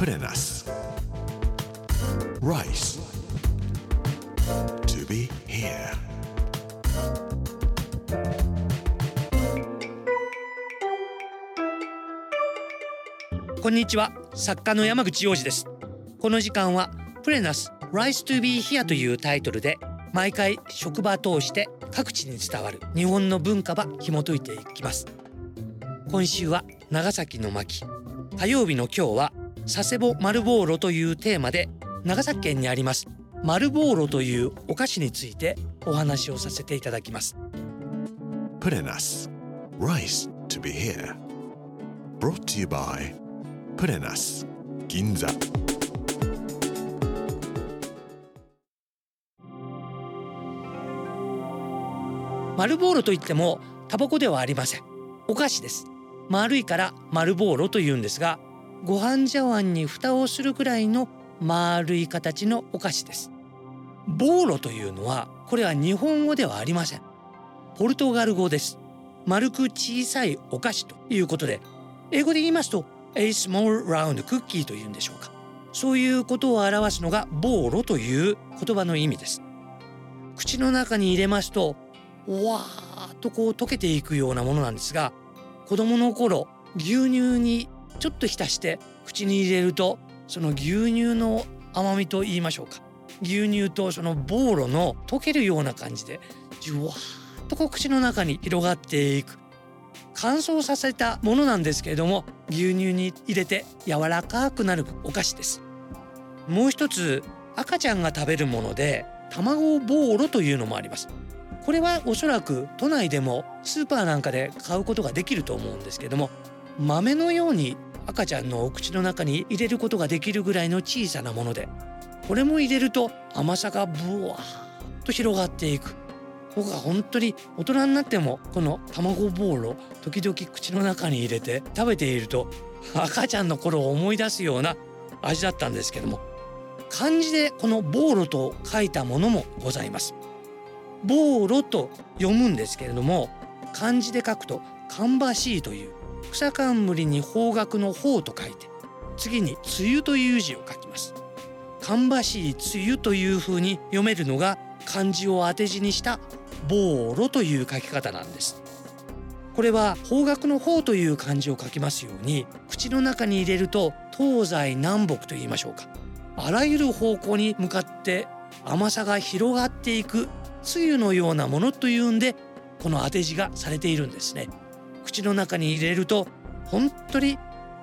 プレナス Rice. To be here. こんにちは作家の山口洋二ですこの時間はプレナス Rise to be here というタイトルで毎回職場通して各地に伝わる日本の文化ば紐解いていきます今週は長崎の巻火曜日の今日は佐世保丸ボーロというテーマで長崎県にあります丸ボーロというお菓子についてお話をさせていただきます。プレナス Rice to be here. Brought to you by プレナス銀座丸ボーロといってもタバコではありません。お菓子です。丸いから丸ボーロというんですがご飯茶碗に蓋をするくらいの丸い形のお菓子です。ボーロというのはこれは日本語ではありません。ポルトガル語です。丸く小さいお菓子ということで英語で言いますと A small round cookie というんでしょうか。そういうことを表すのがボーロという言葉の意味です。口の中に入れますとわーっとこう溶けていくようなものなんですが子供の頃牛乳にちょっと浸して口に入れるとその牛乳の甘みと言いましょうか。牛乳とそのボーロの溶けるような感じでじゅわーっとこう口の中に広がっていく。乾燥させたものなんですけれども牛乳に入れて柔らかくなるお菓子です。もう一つ赤ちゃんが食べるもので卵ボーロというのもあります。これはおそらく都内でもスーパーなんかで買うことができると思うんですけども豆のように赤ちゃんのお口の中に入れることができるぐらいの小さなものでこれも入れると甘さがブワーッと広がっていく。僕は本当に大人になってもこの卵ボーロ時々口の中に入れて食べていると赤ちゃんの頃を思い出すような味だったんですけども漢字でこのボーロと書いたものもございます。ボーロと読むんですけれども漢字で書くと芳しいという草冠に方角の方と書いて次に梅雨という字を書きます。芳しい梅雨という風に読めるのが漢字を当て字にしたボーロという書き方なんです。これは方角の方という漢字を書きますように口の中に入れると東西南北と言いましょうか。あらゆる方向に向かって甘さが広がっていくつゆのようなものというんでこの当て字がされているんですね。口の中に入れると本当に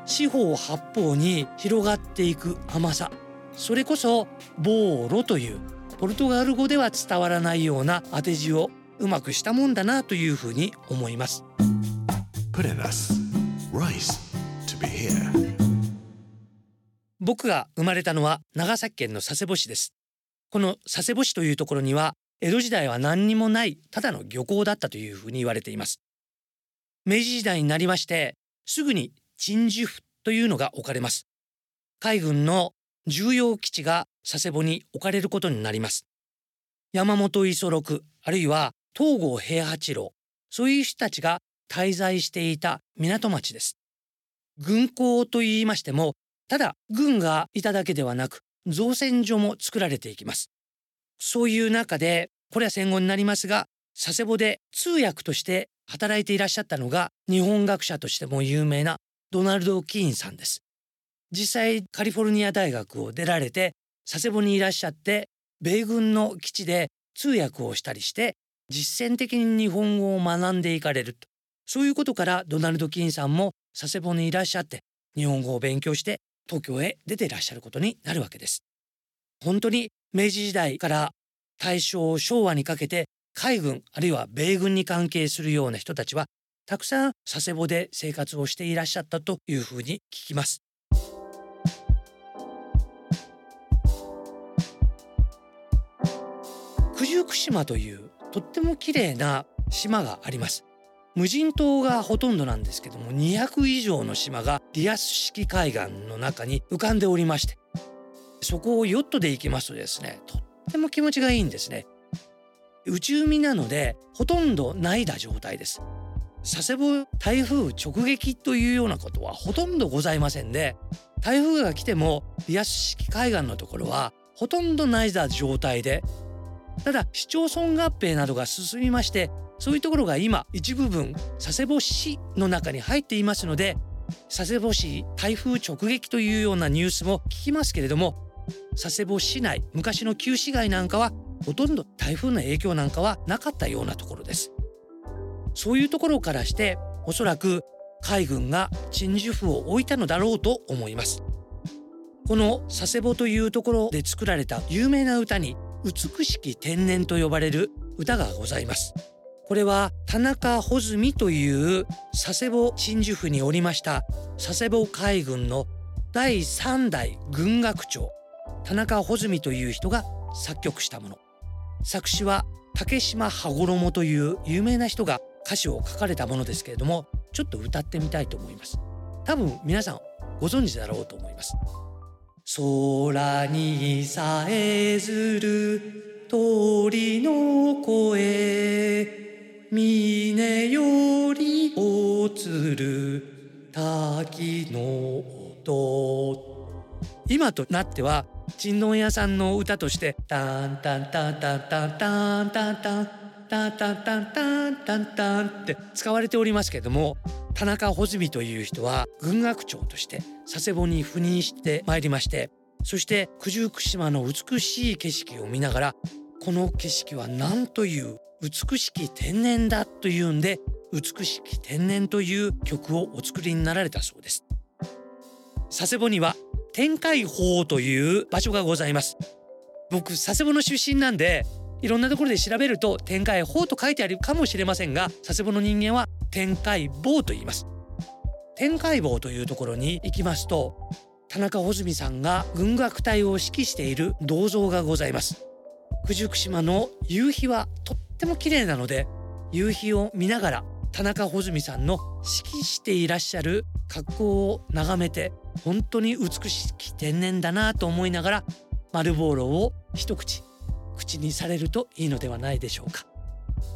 四方八方に広がっていく甘さ。それこそボーロというポルトガル語では伝わらないような当て字をうまくしたもんだなというふうに思います。プレナス Rice to be here. 僕が生まれたのは長崎県の佐世保市です。この佐世保市というところには江戸時代は何にもないただの漁港だったというふうに言われています明治時代になりましてすぐに鎮守府というのが置かれます。海軍の重要基地が佐世保に置かれることになります。山本五十六あるいは東郷平八郎そういう人たちが滞在していた港町です。軍港と言いましてもただ軍がいただけではなく造船所も作られていきます。そういう中でこれは戦後になりますが佐世保で通訳として働いていらっしゃったのが日本学者としても有名なドナルド・キーンさんです。実際カリフォルニア大学を出られて佐世保にいらっしゃって米軍の基地で通訳をしたりして実践的に日本語を学んでいかれると。そういうことからドナルド・キーンさんも佐世保にいらっしゃって日本語を勉強して東京へ出ていらっしゃることになるわけです。本当に明治時代から大正昭和にかけて海軍あるいは米軍に関係するような人たちはたくさん佐世保で生活をしていらっしゃったというふうに聞きます。九十九島というとっても綺麗な島があります。無人島がほとんどなんですけども200以上の島がリアス式海岸の中に浮かんでおりましてそこをヨットで行きますとですねとっても気持ちがいいんですね。宇宙海なのでほとんどないだ状態です。佐世保台風直撃というようなことはほとんどございませんで台風が来てもリアス式海岸のところはほとんどないだ状態でただ市町村合併などが進みましてそういうところが今一部分佐世保市の中に入っていますので佐世保市台風直撃というようなニュースも聞きますけれども佐世保市内昔の旧市街なんかはほとんど台風の影響なんかはなかったようなところです。そういうところからしておそらく海軍が鎮守府を置いたのだろうと思います。この佐世保というところで作られた有名な歌に美しき天然と呼ばれる歌がございます。これは田中穂積という佐世保鎮守府におりました佐世保海軍の第3代軍学長田中穂積という人が作曲したもの。作詞は竹島羽衣という有名な人が歌詞を書かれたものですけれどもちょっと歌ってみたいと思います。多分皆さんご存知だろうと思います。空にさえずる鳥の声峰よりおつる滝の音。今となっては珍問屋さんの歌として「タンタンタンタンタンタンタンタンタンタンタンタンタンタン」って使われておりますけども田中穂積という人は軍学長として佐世保に赴任してまいりましてそして九十九島の美しい景色を見ながらこの景色は何という美しき天然だというんで美しき天然という曲をお作りになられたそうです。佐世保には天海峰という場所がございます。僕佐世保の出身なんでいろんなところで調べると天海峰と書いてあるかもしれませんが佐世保の人間は天海坊と言います。天海坊というところに行きますと田中穂積さんが軍楽隊を指揮している銅像がございます。九十九島の夕日はとっても綺麗なので夕日を見ながら田中穂積さんの指揮していらっしゃる格好を眺めて本当に美しき天然だなと思いながら丸ボーロを一口口にされるといいのではないでしょうか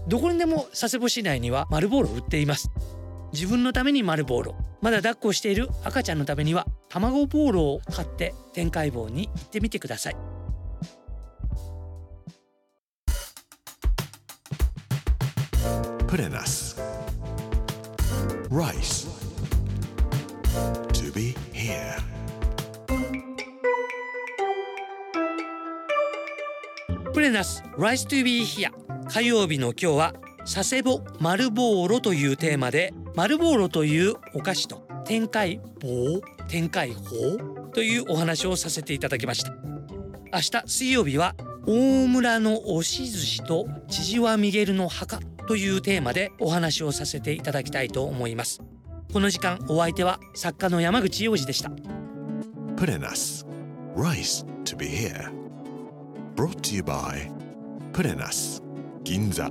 どこにでも佐世保市内には丸ボーロ売っています自分のために丸ボーロまだ抱っこしている赤ちゃんのためには卵ボーロを買って天海坊に行ってみてください Put in us. Rice. To be here. プレナス Rise to be here 火曜日の今日は佐世保丸ボーロというテーマで丸ボーロというお菓子と天海棒天海宝というお話をさせていただきました明日水曜日は大村の押し寿司と千々和ミゲルの墓というテーマでお話をさせていただきたいと思いますこの時間お相手は作家の山口洋二でした Put in us. Rice to be here. Brought to you by Put in us. Ginza.